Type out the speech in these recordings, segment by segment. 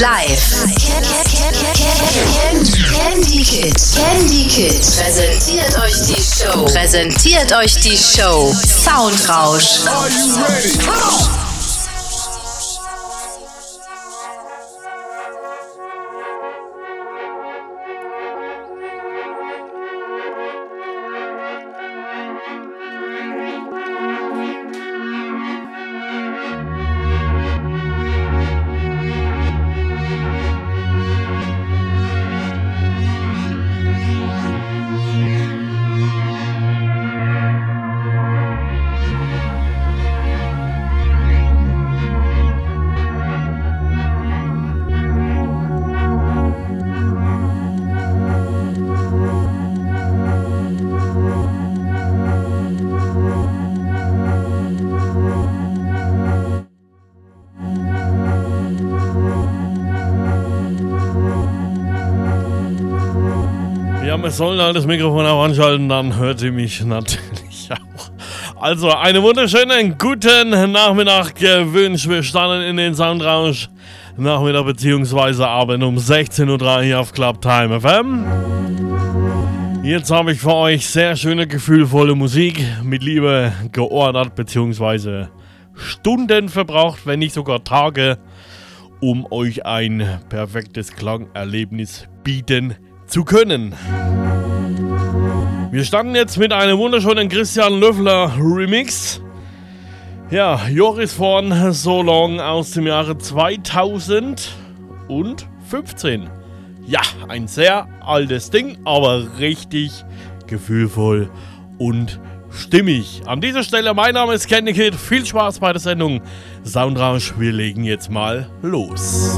live. Candy Kid. Candy Kid präsentiert euch die Show. Präsentiert euch die Show. Soundrausch. Are you ready? Sollen halt das Mikrofon auch anschalten, dann hört sie mich natürlich auch. Also, einen wunderschönen guten Nachmittag gewünscht. Wir standen in den Soundrausch. Nachmittag bzw. Abend um 16.03 Uhr hier auf Club Time FM. Jetzt habe ich für euch sehr schöne, gefühlvolle Musik mit Liebe geordert bzw. Stunden verbraucht, wenn nicht sogar Tage, um euch ein perfektes Klangerlebnis bieten zu können. Wir standen jetzt mit einem wunderschönen Christian Löffler Remix. Ja, Joris von So Long aus dem Jahre 2015. Ja, ein sehr altes Ding, aber richtig gefühlvoll und stimmig. An dieser Stelle, mein Name ist Candy Kid. Viel Spaß bei der Sendung Soundrausch. Wir legen jetzt mal los.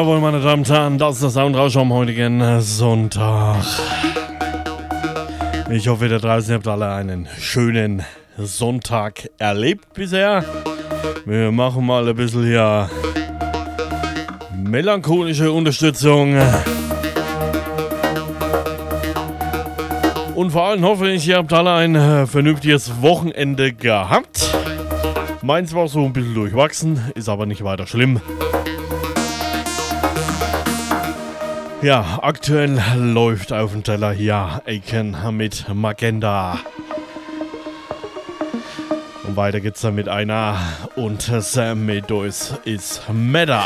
Jawohl, meine Damen und Herren, das ist der Soundrausch am heutigen Sonntag. Ich hoffe, ihr draußen habt alle einen schönen Sonntag erlebt bisher. Wir machen mal ein bisschen hier melancholische Unterstützung. Und vor allem hoffe ich, ihr habt alle ein äh, vernünftiges Wochenende gehabt. Meins war so ein bisschen durchwachsen, ist aber nicht weiter schlimm. Ja, aktuell läuft auf dem Teller hier Aiken mit Magenda. Und weiter geht's dann mit einer und Sam Meadows ist Meta.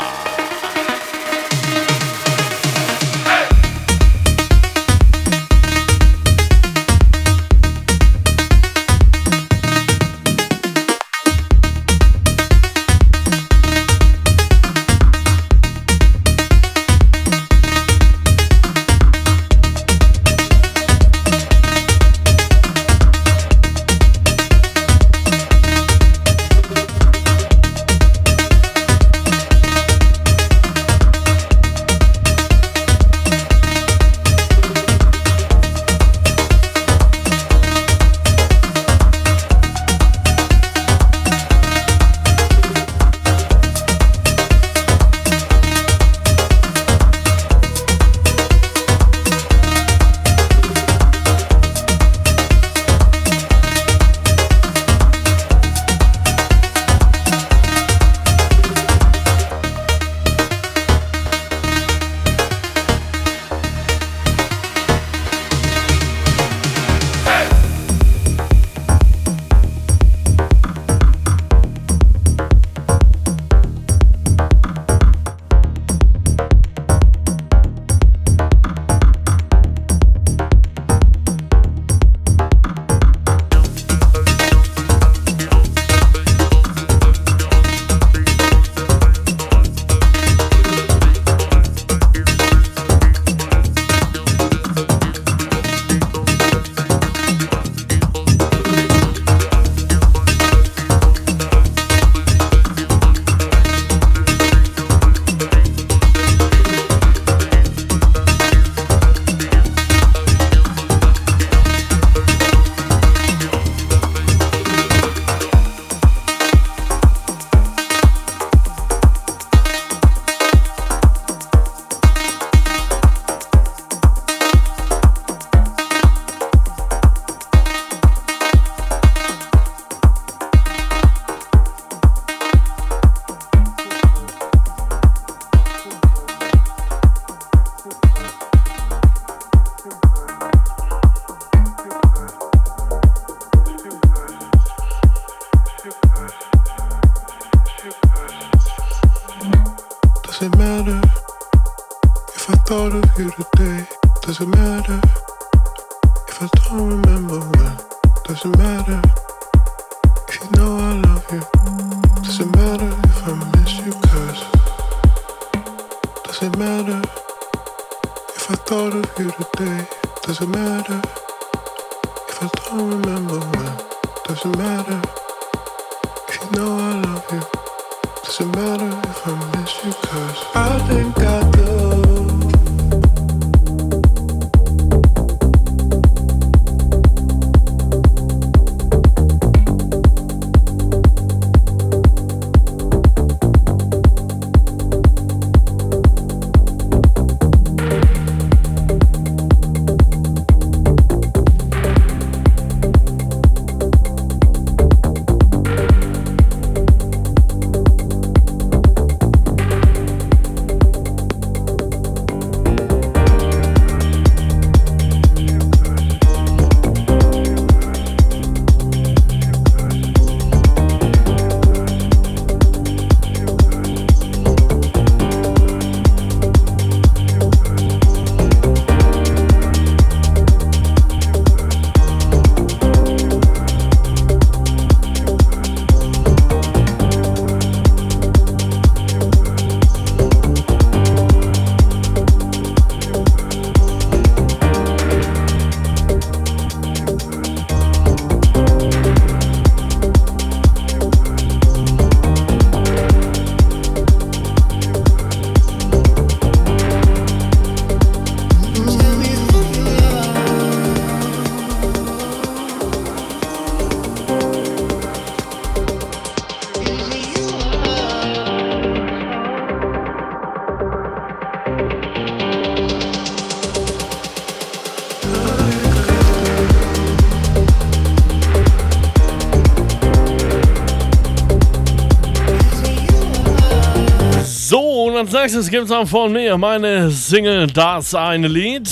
Nächstes gibt es auch von mir meine Single Das eine Lied.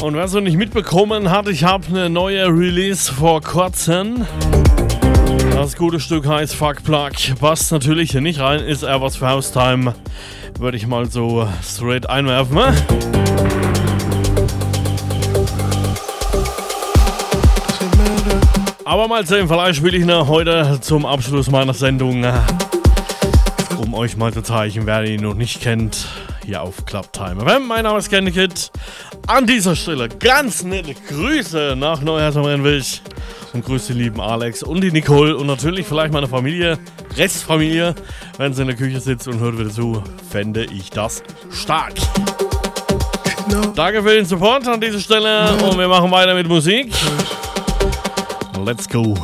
Und wer es noch nicht mitbekommen hat, ich habe eine neue Release vor kurzem. Das gute Stück heißt Fuck Plug. Passt natürlich hier nicht rein, ist eher was für Haustime. Würde ich mal so straight einwerfen. Ne? Aber mal sehen, vielleicht spiele ich ne, heute zum Abschluss meiner Sendung, euch mal zu zeigen, wer ihn noch nicht kennt, hier auf Clubtime FM. Mein Name ist Candy Kid. An dieser Stelle ganz nette Grüße nach Neuherrsam-Rennwig und grüße die lieben Alex und die Nicole und natürlich vielleicht meine Familie, Restfamilie, wenn sie in der Küche sitzt und hört wieder zu, fände ich das stark. Danke für den Support an dieser Stelle und wir machen weiter mit Musik. Let's go.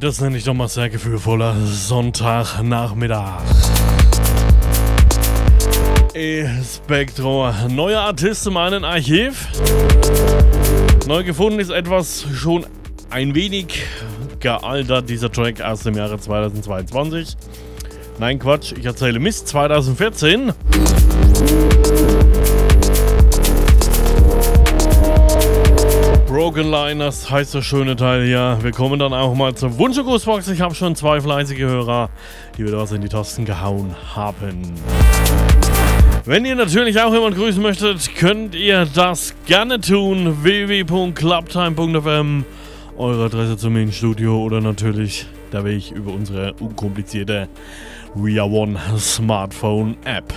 Das nenne ich doch mal sehr gefühlvoller Sonntagnachmittag. E-Spektro, neuer Artist in meinem Archiv. Neu gefunden ist etwas schon ein wenig gealtert, dieser Track aus dem Jahre 2022. Nein, Quatsch, ich erzähle Mist, 2014. Broken Liners heißt das schöne Teil hier. Wir kommen dann auch mal zur Wunschgrußbox. Ich habe schon zwei fleißige Hörer, die wir was in die Tasten gehauen haben. Wenn ihr natürlich auch jemand grüßen möchtet, könnt ihr das gerne tun. www.clubtime.fm Eure Adresse zum Main-Studio oder natürlich der Weg über unsere unkomplizierte We Are One Smartphone App.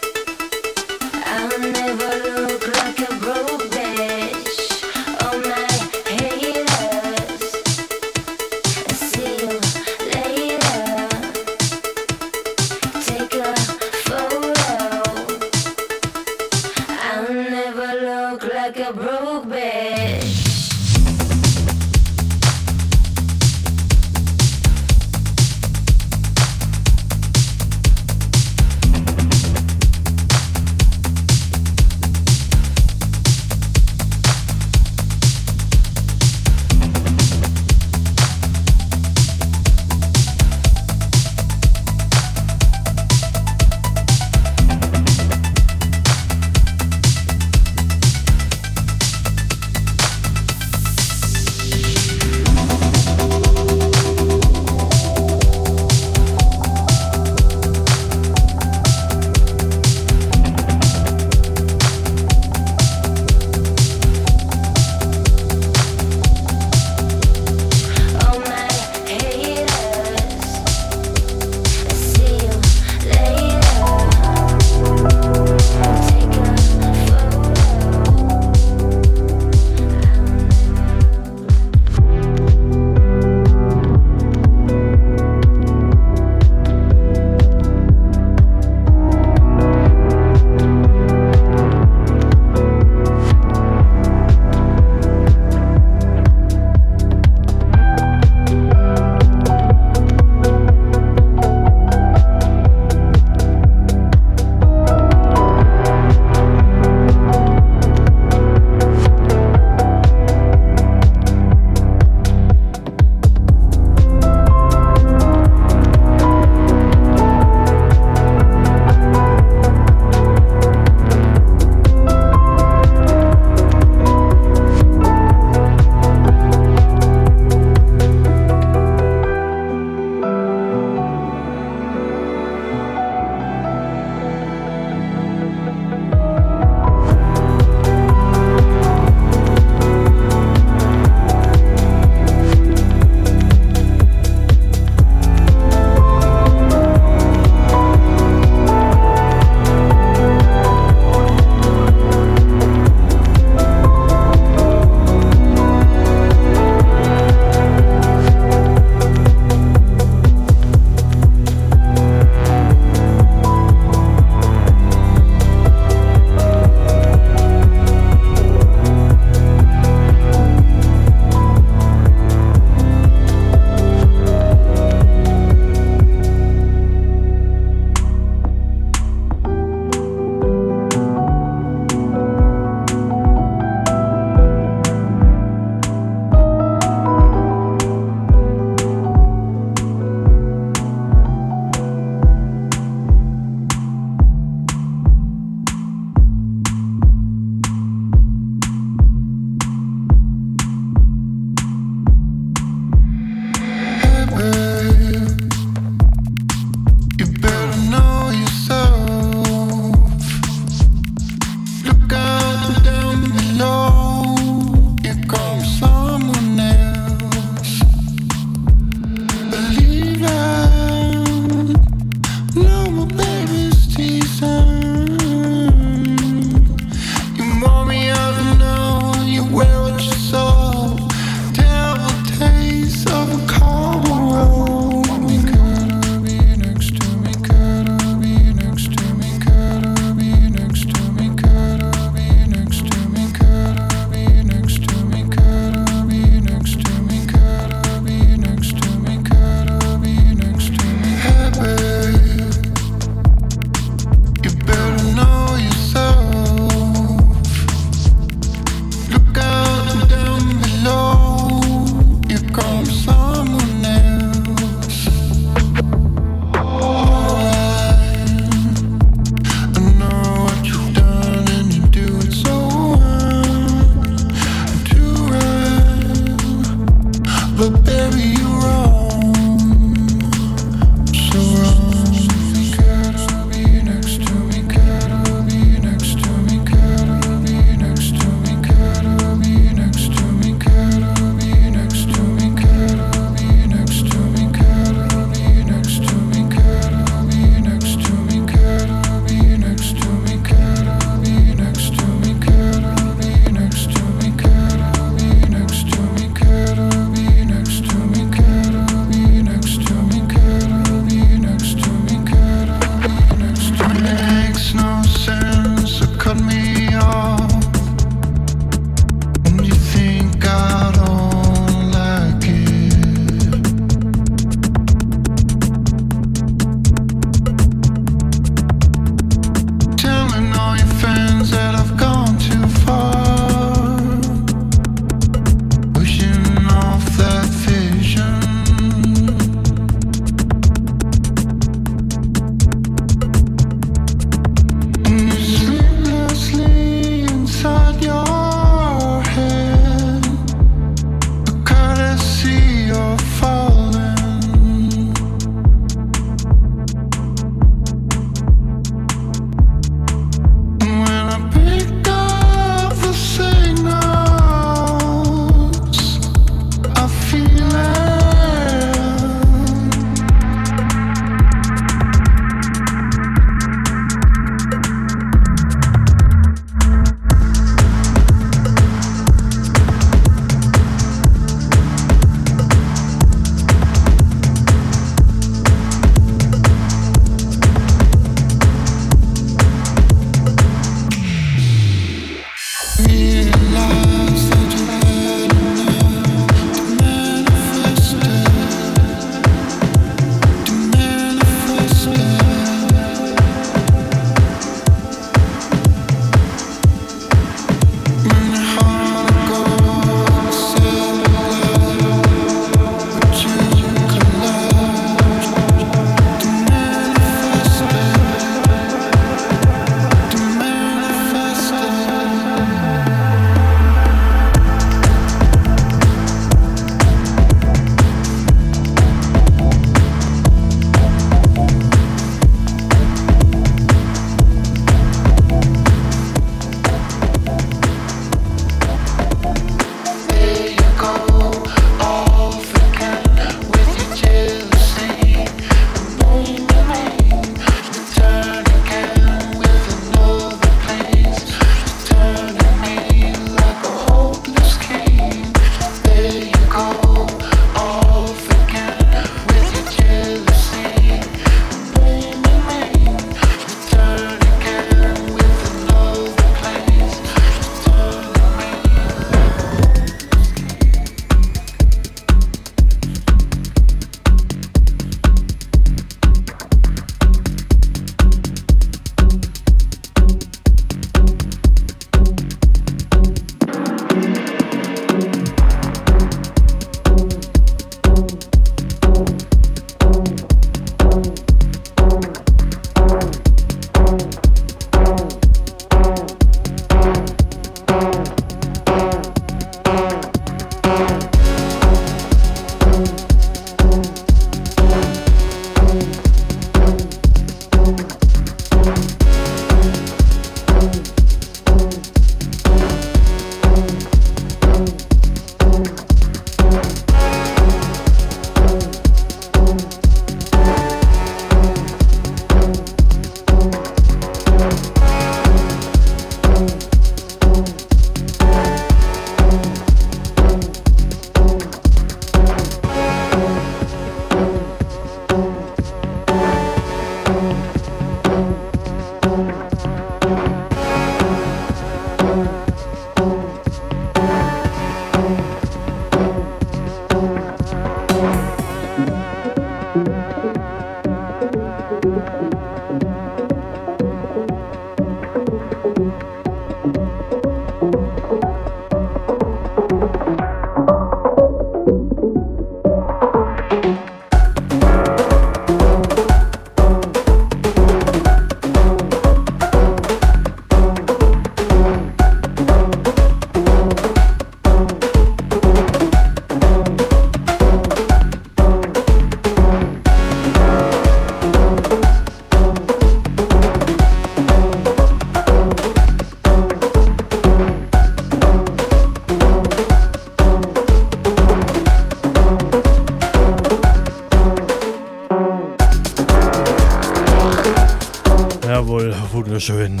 Wunderschön.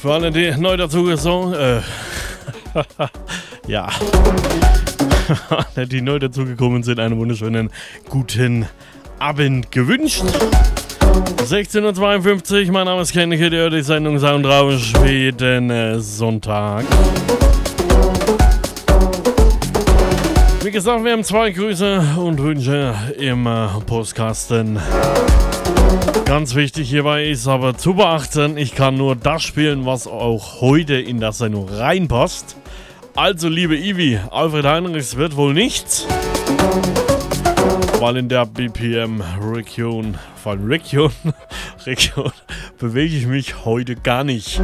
Für alle, die neu dazugekommen äh, ja, die neu dazugekommen sind, einen wunderschönen guten Abend gewünscht. 16.52 Uhr, mein Name ist Kenneke, der die Sendung Soundrausch jeden äh, Sonntag. Wie gesagt, wir haben zwei Grüße und Wünsche im äh, Postkasten. Ganz wichtig hierbei ist aber zu beachten, ich kann nur das spielen, was auch heute in der Sendung reinpasst. Also, liebe Ivi, Alfred Heinrichs wird wohl nichts, weil in der BPM-Region, vor allem Region, Region, bewege ich mich heute gar nicht.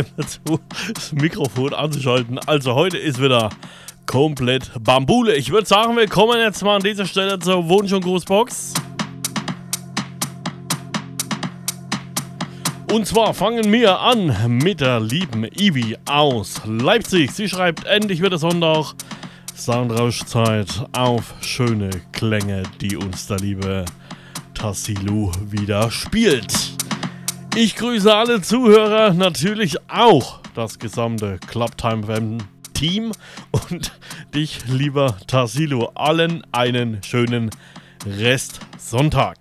Immer zu, das Mikrofon anzuschalten. Also heute ist wieder komplett Bambule. Ich würde sagen, wir kommen jetzt mal an dieser Stelle zur Wunsch- und Grußbox. Und zwar fangen wir an mit der lieben Ivi aus Leipzig. Sie schreibt, endlich wird es Sonntag. Soundrauschzeit auf schöne Klänge, die uns der liebe Tassilu wieder spielt. Ich grüße alle Zuhörer, natürlich auch das gesamte Clubtime FM Team und dich, lieber Tassilo, allen einen schönen Rest Sonntag.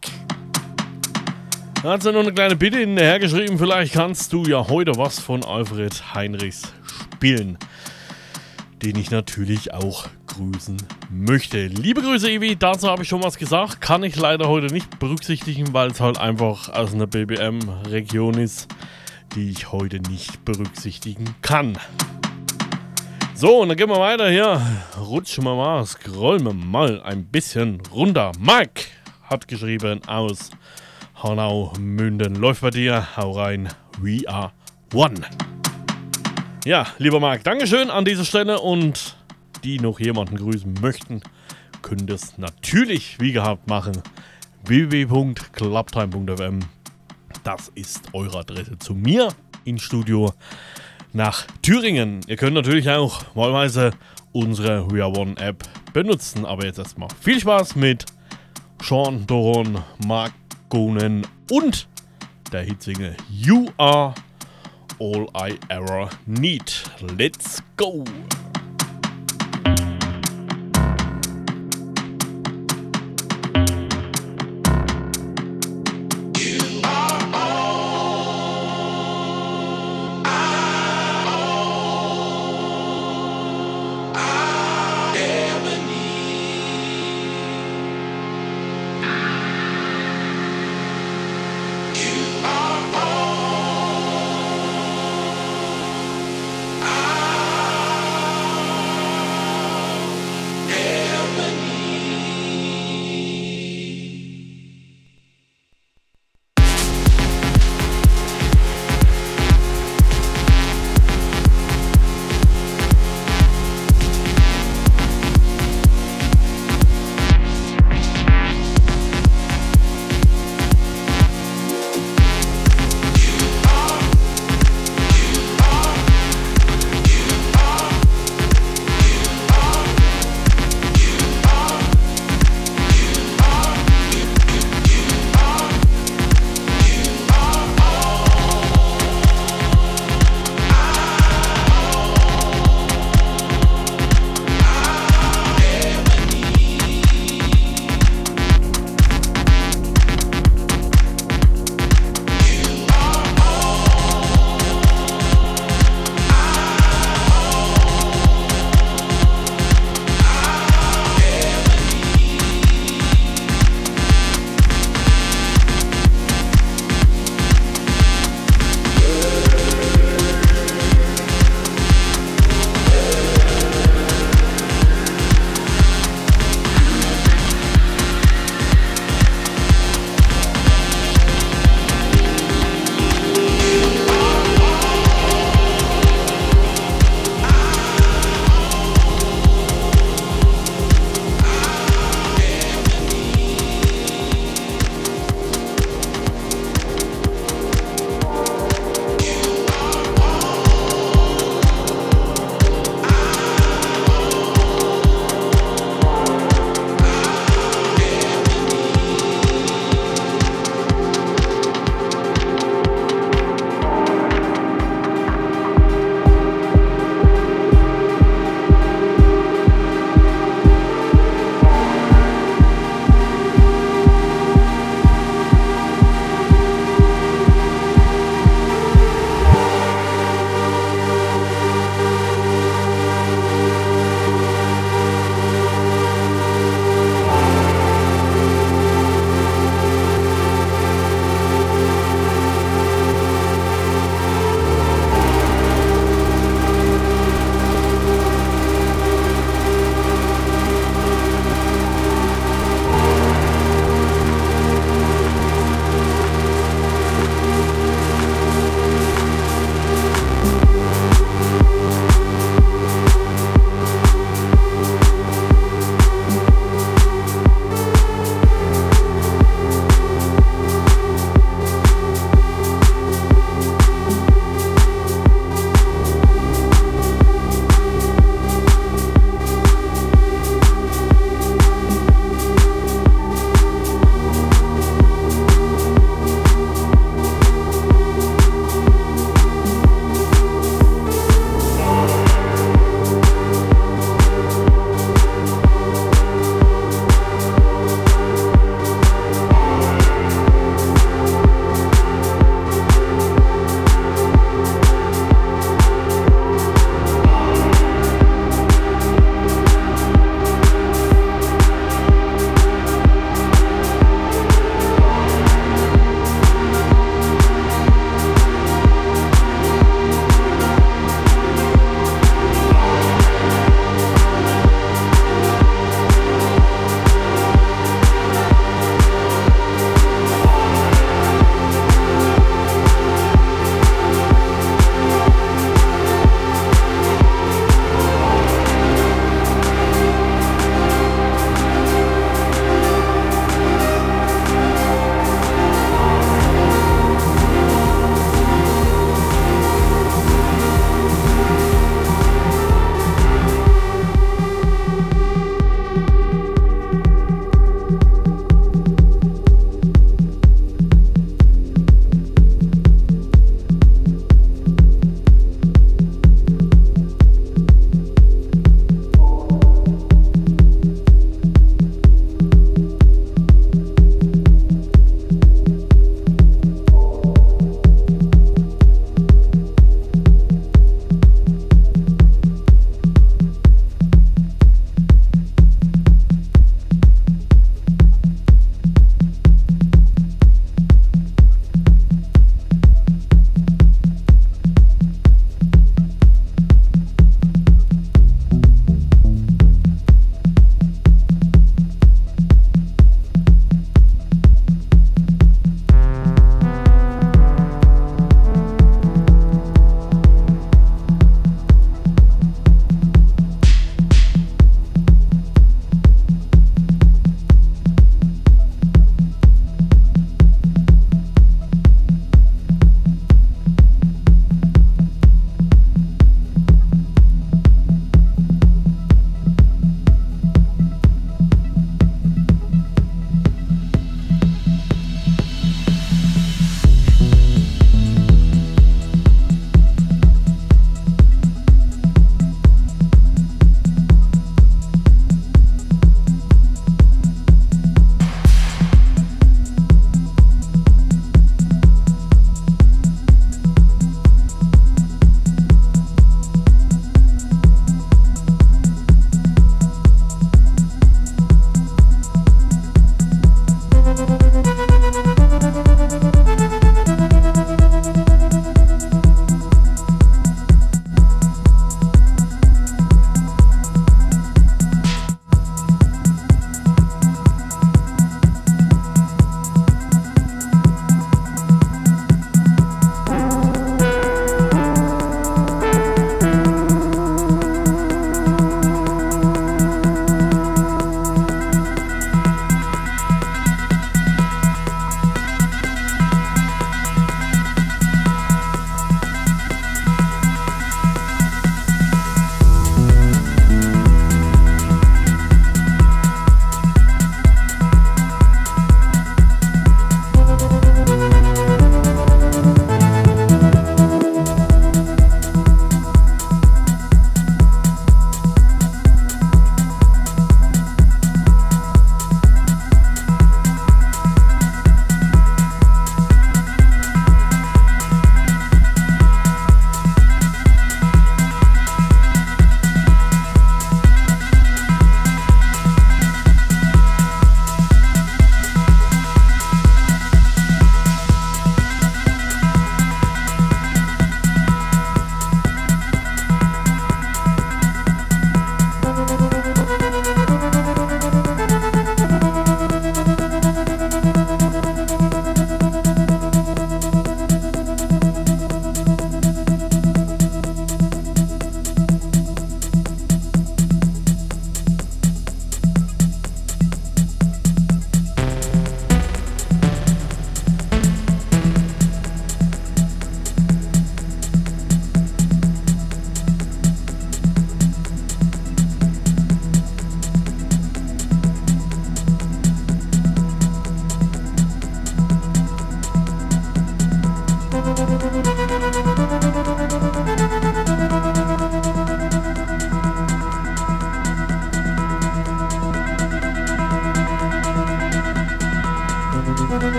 Da hat sie noch eine kleine Bitte hinterhergeschrieben, vielleicht kannst du ja heute was von Alfred Heinrichs spielen, den ich natürlich auch grüßen möchte. Liebe Grüße, Evi, dazu habe ich schon was gesagt, kann ich leider heute nicht berücksichtigen, weil es halt einfach aus einer BBM-Region ist, die ich heute nicht berücksichtigen kann. So, und dann gehen wir weiter hier. Rutschen wir mal, scrollen wir mal ein bisschen runter. Mike hat geschrieben aus Hanau, Münden. Läuft bei dir. Hau rein. We are one. Ja, lieber Marc, Dankeschön an dieser Stelle und die noch jemanden grüßen möchten, können das natürlich wie gehabt machen. www.clubtime.fm Das ist eure Adresse zu mir ins Studio nach Thüringen. Ihr könnt natürlich auch wahlweise unsere We Are One App benutzen. Aber jetzt erstmal viel Spaß mit Sean Doron, Mark Gonen und der Hitsingle You Are All I Ever Need. Let's go!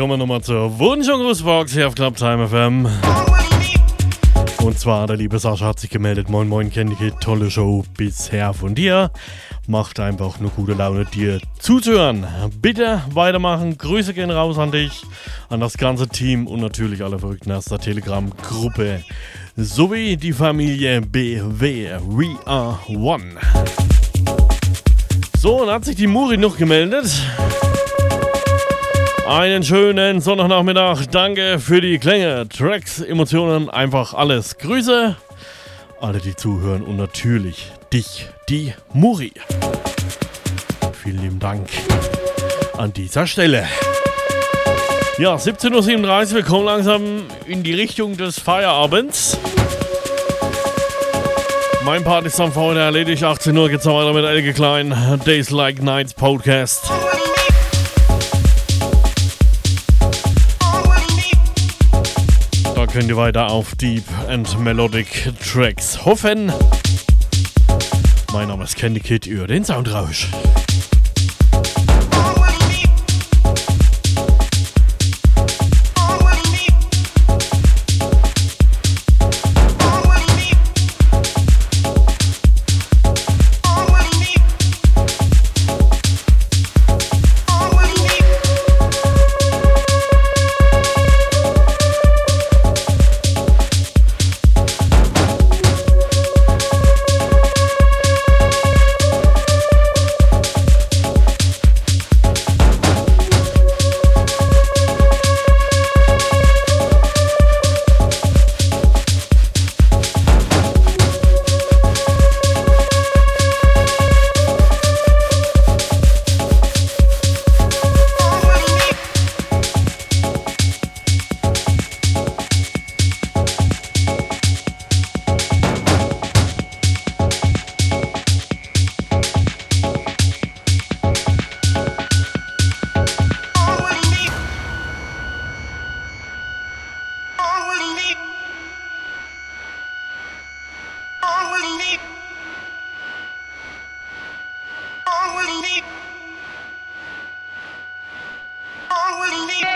Kommen wir nochmal zur Wunsch- und Grußbox hier auf Clubtime FM. Und zwar, der liebe Sascha hat sich gemeldet. Moin, moin, Candy tolle Show bisher von dir. Macht einfach nur gute Laune, dir zuzuhören. Bitte weitermachen. Grüße gehen raus an dich, an das ganze Team und natürlich alle Verrückten aus der Telegram-Gruppe. Sowie die Familie BW. We are one. So, dann hat sich die Muri noch gemeldet. Einen schönen Sonntagnachmittag. Danke für die Klänge, Tracks, Emotionen, einfach alles. Grüße alle, die zuhören und natürlich dich, die Muri. Vielen lieben Dank an dieser Stelle. Ja, 17.37 Uhr, wir kommen langsam in die Richtung des Feierabends. Mein Part ist dann vorher erledigt. 18 Uhr geht's weiter mit Elke Klein. Days Like Nights Podcast. Könnt ihr weiter auf Deep and Melodic Tracks hoffen. Mein Name ist Candy Kid über den Soundrausch.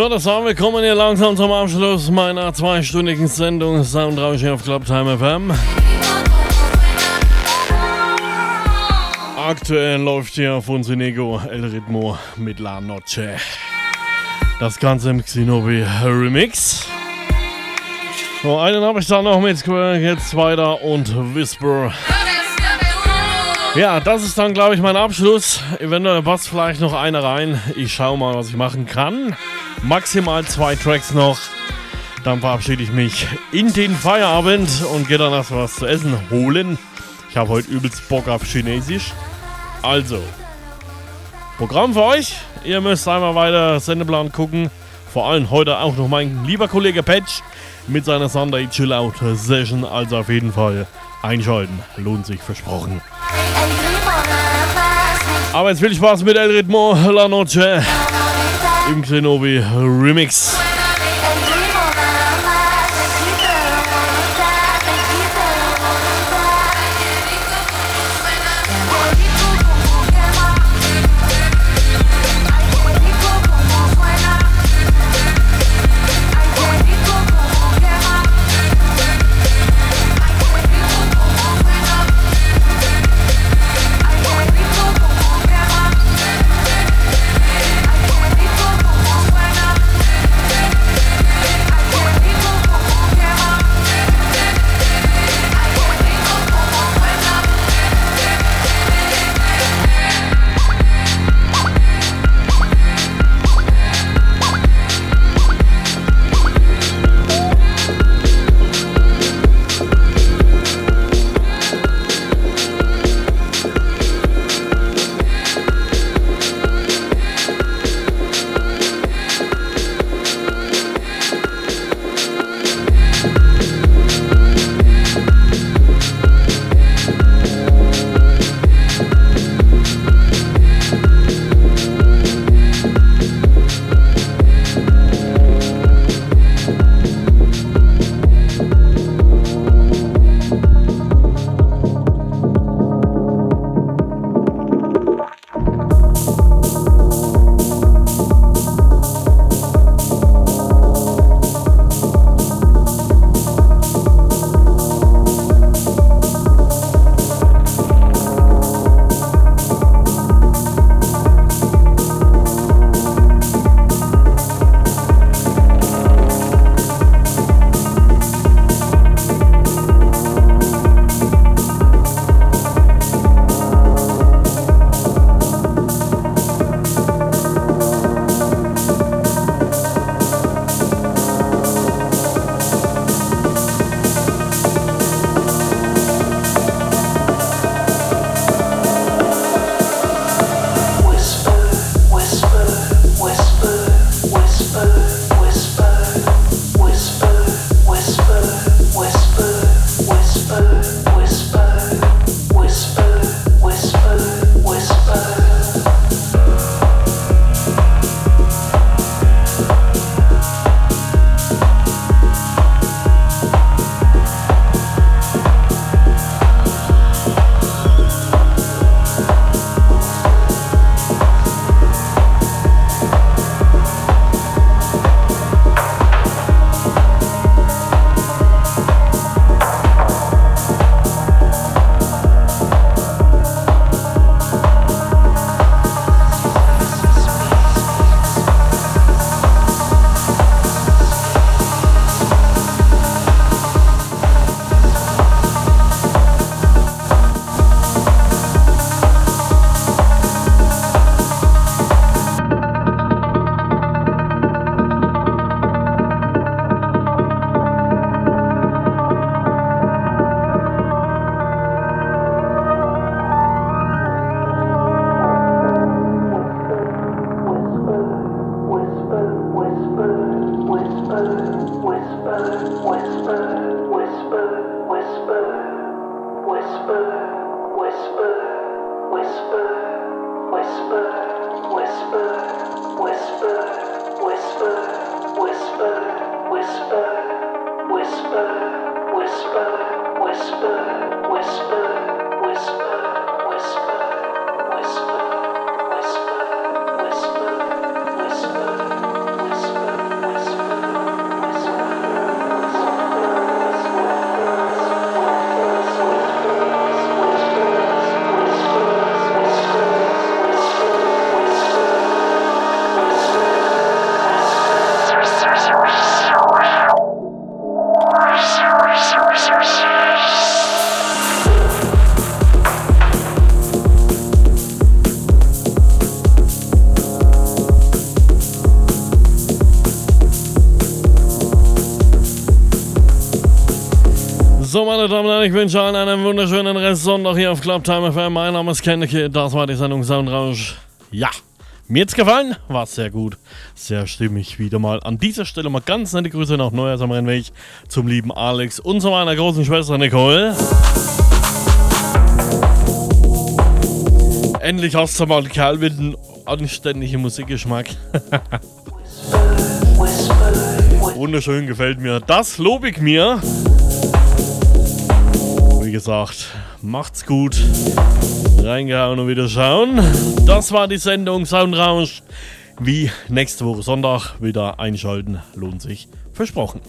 würde sagen, wir kommen hier langsam zum Abschluss meiner zweistündigen Sendung Soundrausch auf Clubtime FM. Aktuell läuft hier von Sinego El Ritmo mit La Noche. Das Ganze im Xinobi Remix. So, einen habe ich dann noch mit jetzt weiter und Whisper. Ja, das ist dann, glaube ich, mein Abschluss. Eventuell passt vielleicht noch eine rein. Ich schaue mal, was ich machen kann. Maximal zwei Tracks noch. Dann verabschiede ich mich in den Feierabend und gehe dann erst was zu essen holen. Ich habe heute übelst Bock auf Chinesisch. Also, Programm für euch. Ihr müsst einmal weiter Sendeplan gucken. Vor allem heute auch noch mein lieber Kollege Patch mit seiner Sunday Chill Out Session. Also auf jeden Fall einschalten. Lohnt sich versprochen. Aber jetzt viel Spaß mit El Ritmo La Noche im Xenobi Remix. So, meine Damen und Herren, ich wünsche allen einen wunderschönen Restsonntag hier auf Clubtime FM. Mein Name ist Kenneke, das war die Sendung Soundrausch. Ja, mir hat's gefallen, war sehr gut, sehr stimmig wieder mal. An dieser Stelle mal ganz nette Grüße nach Neues am Rennweg zum lieben Alex und zu meiner großen Schwester Nicole. Endlich hast du mal einen Kerl mit einem anständigen Musikgeschmack. Wunderschön gefällt mir. Das lobe ich mir wie gesagt, macht's gut. Reingehauen und wieder schauen. Das war die Sendung Soundrausch. Wie nächste Woche Sonntag wieder einschalten. Lohnt sich. Versprochen.